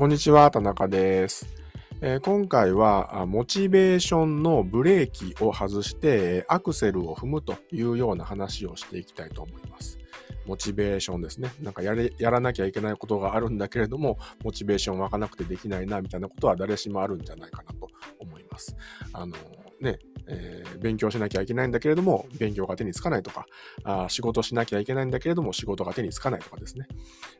こんにちは、田中です。えー、今回は、モチベーションのブレーキを外して、アクセルを踏むというような話をしていきたいと思います。モチベーションですね。なんかやれ、やらなきゃいけないことがあるんだけれども、モチベーション湧かなくてできないな、みたいなことは誰しもあるんじゃないかなと思います。あのね、えー、勉強しなきゃいけないんだけれども、勉強が手につかないとか、あ仕事しなきゃいけないんだけれども、仕事が手につかないとかですね。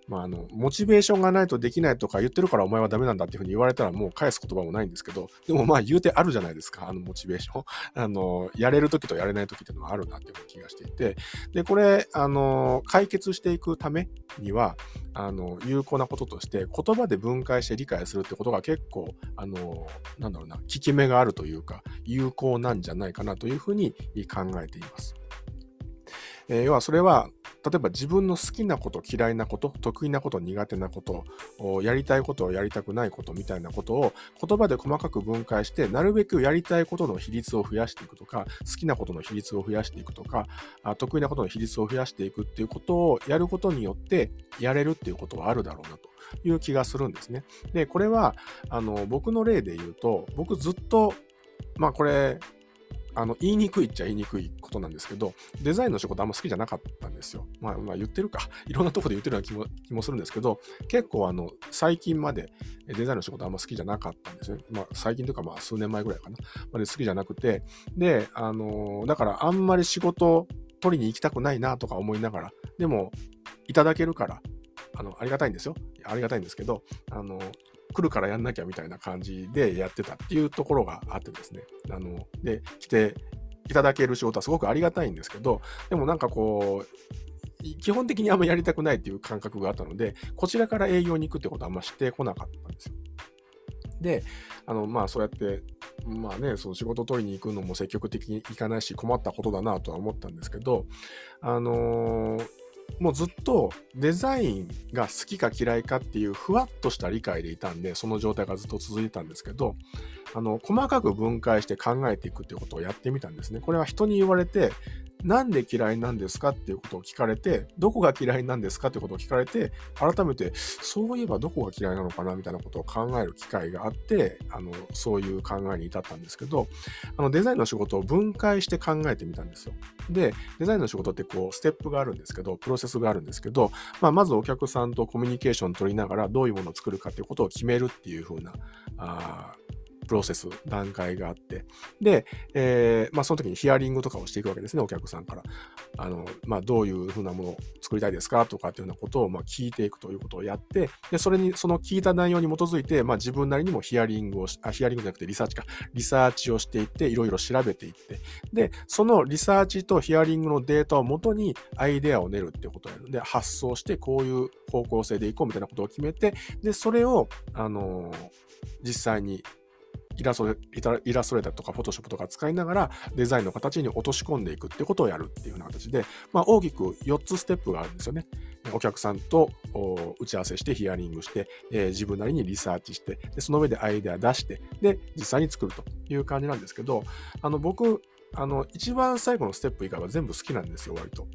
まあ、あの、モチベーションがないとできないとか言ってるからお前はダメなんだっていうふうに言われたらもう返す言葉もないんですけど、でもまあ言うてあるじゃないですか、あのモチベーション。あの、やれる時とやれない時っていうのはあるなっていう気がしていて、で、これ、あの、解決していくためには、あの、有効なこととして、言葉で分解して理解するってことが結構、あの、なんだろうな、効き目があるというか、有効なんじゃないかなというふうに考えています。えー、要はそれは、例えば自分の好きなこと、嫌いなこと、得意なこと、苦手なこと、やりたいこと、やりたくないことみたいなことを言葉で細かく分解して、なるべくやりたいことの比率を増やしていくとか、好きなことの比率を増やしていくとか、得意なことの比率を増やしていくっていうことをやることによって、やれるっていうことはあるだろうなという気がするんですね。で、これは、あの、僕の例で言うと、僕ずっと、まあこれ、あの、言いにくいっちゃ言いにくいことなんですけど、デザインの仕事あんま好きじゃなかったんですよ。まあ、まあ、言ってるか。いろんなとこで言ってるような気も気もするんですけど、結構あの、最近までデザインの仕事あんま好きじゃなかったんですね。まあ、最近というかまあ、数年前ぐらいかな。まで好きじゃなくて、で、あの、だからあんまり仕事取りに行きたくないなとか思いながら、でも、いただけるから、あの、ありがたいんですよ。ありがたいんですけど、あの、来るからやんなきゃみたいな感じでやってたっていうところがあってですね。あの、で、来ていただける仕事はすごくありがたいんですけど、でもなんかこう、基本的にあんまやりたくないっていう感覚があったので、こちらから営業に行くってことはあんましてこなかったんですよ。で、あの、まあそうやって、まあね、その仕事取りに行くのも積極的に行かないし困ったことだなとは思ったんですけど、あのー、もうずっとデザインが好きか嫌いかっていうふわっとした理解でいたんで、その状態がずっと続いてたんですけど、あの、細かく分解して考えていくっていうことをやってみたんですね。これは人に言われて、なんで嫌いなんですかっていうことを聞かれて、どこが嫌いなんですかってことを聞かれて、改めて、そういえばどこが嫌いなのかなみたいなことを考える機会があって、あの、そういう考えに至ったんですけど、あの、デザインの仕事を分解して考えてみたんですよ。で、デザインの仕事ってこう、ステップがあるんですけど、プロセスがあるんですけど、まあ、まずお客さんとコミュニケーション取りながら、どういうものを作るかっていうことを決めるっていう風な、あプロセス、段階があって、で、えー、まあ、その時にヒアリングとかをしていくわけですね、お客さんから。あの、まあ、どういうふうなものを作りたいですかとかっていうようなことを、まあ、聞いていくということをやって、で、それに、その聞いた内容に基づいて、まあ、自分なりにもヒアリングを、あ、ヒアリングじゃなくてリサーチか、リサーチをしていって、いろいろ調べていって、で、そのリサーチとヒアリングのデータをもとにアイデアを練るっていうことをやる。んで、発想してこういう方向性でいこうみたいなことを決めて、で、それを、あのー、実際にイラストイラストレーターとかフォトショップとか使いながらデザインの形に落とし込んでいくってことをやるっていうような形で、まあ、大きく4つステップがあるんですよね。お客さんと打ち合わせしてヒアリングして、えー、自分なりにリサーチしてで、その上でアイデア出して、で、実際に作るという感じなんですけど、あの僕、あの、一番最後のステップ以外は全部好きなんですよ、割と。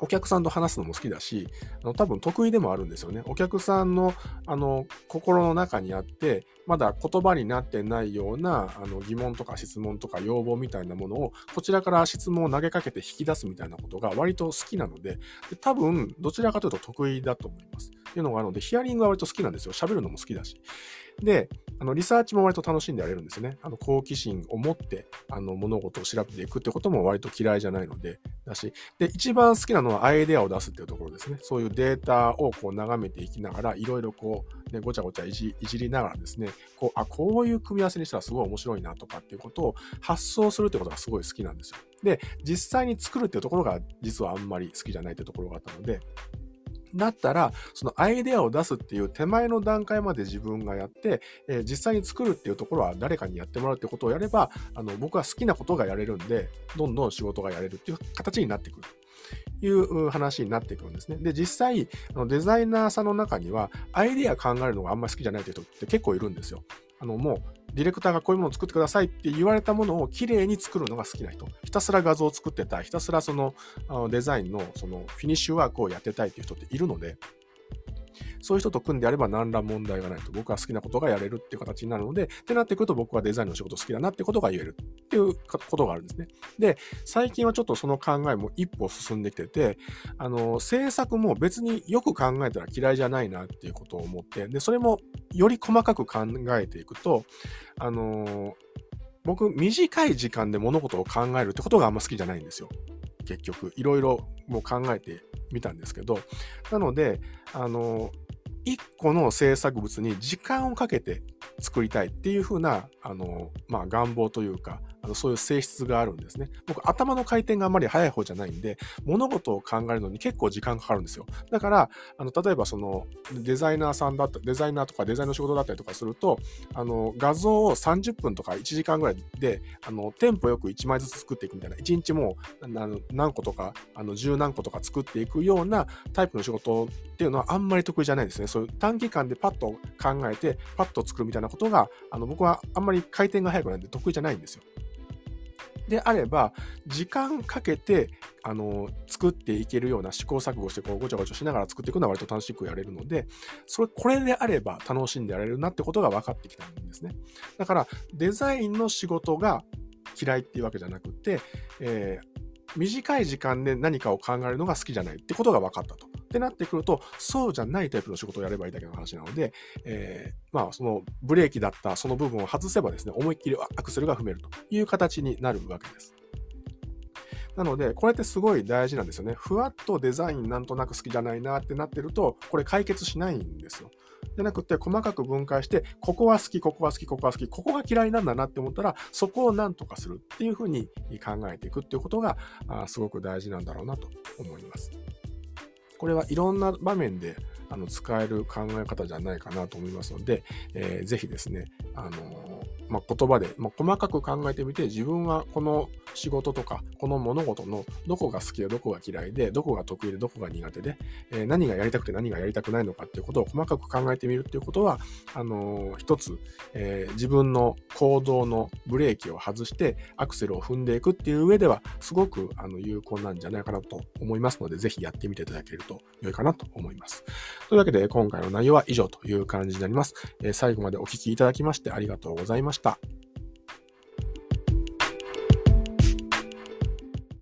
お客さんと話すのも好きだし、あの多分得意でもあるんですよね。お客さんのあの心の中にあって、まだ言葉になってないようなあの疑問とか質問とか要望みたいなものを、こちらから質問を投げかけて引き出すみたいなことが割と好きなので、で多分どちらかというと得意だと思います。っていうのがあるので、ヒアリングは割と好きなんですよ。喋るのも好きだし。で、あのリサーチも割と楽しんでやれるんですね。あの好奇心を持ってあの物事を調べていくってことも割と嫌いじゃないので、だし、で、一番好きなのはアイデアを出すっていうところですね。そういうデータをこう眺めていきながら、いろいろこう、ね、ごちゃごちゃいじいじりながらですね、こう、あ、こういう組み合わせにしたらすごい面白いなとかっていうことを発想するってことがすごい好きなんですよ。で、実際に作るっていうところが実はあんまり好きじゃないってところがあったので、だったら、そのアイデアを出すっていう手前の段階まで自分がやって、えー、実際に作るっていうところは誰かにやってもらうってことをやれば、あの僕は好きなことがやれるんで、どんどん仕事がやれるっていう形になってくる。いう話になってくるんですね。で、実際、デザイナーさんの中には、アイデア考えるのがあんまり好きじゃないという人って結構いるんですよ。あの、もう、ディレクターがこういうものを作ってくださいって言われたものをきれいに作るのが好きな人。ひたすら画像を作ってたい。ひたすらそのデザインのそのフィニッシュワークをやってたいっていう人っているので、そういう人と組んでやれば何ら問題がないと。僕は好きなことがやれるっていう形になるので、ってなってくると僕はデザインの仕事好きだなってことが言えるっていうことがあるんですね。で、最近はちょっとその考えも一歩進んできてて、あの、制作も別によく考えたら嫌いじゃないなっていうことを思って、で、それもより細かく考えていくと、あの僕、短い時間で物事を考えるってことがあんま好きじゃないんですよ。結局、いろいろもう考えてみたんですけど、なので、あの、1個の制作物に時間をかけて作りたいっていう風な、あの、まあ、願望というか、あのそういう性質があるんですね。僕、頭の回転があんまり速い方じゃないんで、物事を考えるのに結構時間かかるんですよ。だから、あの例えばそのデザイナーさんだった、デザイナーとかデザインの仕事だったりとかすると、あの画像を30分とか1時間ぐらいで、あのテンポよく1枚ずつ作っていくみたいな、1日も何個とか、あの10何個とか作っていくようなタイプの仕事っていうのはあんまり得意じゃないですね。そういう短期間でパッと考えて、パッと作るみたいなことが、あの僕はあんまり回転が速くないんで得意じゃないんですよ。であれば、時間かけて、あの、作っていけるような試行錯誤して、こう、ごちゃごちゃしながら作っていくのは割と楽しくやれるので、それ、これであれば楽しんでやれるなってことが分かってきたんですね。だから、デザインの仕事が嫌いっていうわけじゃなくて、えー、短い時間で何かを考えるのが好きじゃないってことが分かったと。ってなってくると、そうじゃないタイプの仕事をやればいいだけの話なので、えー、まあ、そのブレーキだったその部分を外せばですね、思いっきりアクセルが踏めるという形になるわけです。なので、これってすごい大事なんですよね。ふわっとデザインなんとなく好きじゃないなってなってると、これ解決しないんですよ。じゃなくて、細かく分解して、ここは好き、ここは好き、ここは好き、ここが嫌いなんだなって思ったら、そこを何とかするっていうふうに考えていくっていうことが、すごく大事なんだろうなと思います。これはいろんな場面であの使える考え方じゃないかなと思いますので、えー、ぜひですね、あのーまあ、言葉で、まあ、細かく考えてみて、自分はこの仕事とか、この物事のどこが好きでどこが嫌いで、どこが得意でどこが苦手で、えー、何がやりたくて何がやりたくないのかっていうことを細かく考えてみるっていうことは、あのー、一つ、えー、自分の行動のブレーキを外してアクセルを踏んでいくっていう上では、すごくあの有効なんじゃないかなと思いますので、ぜひやってみていただけると良いかなと思います。というわけで、今回の内容は以上という感じになります。え最後までお聴きいただきましてありがとうございま。した。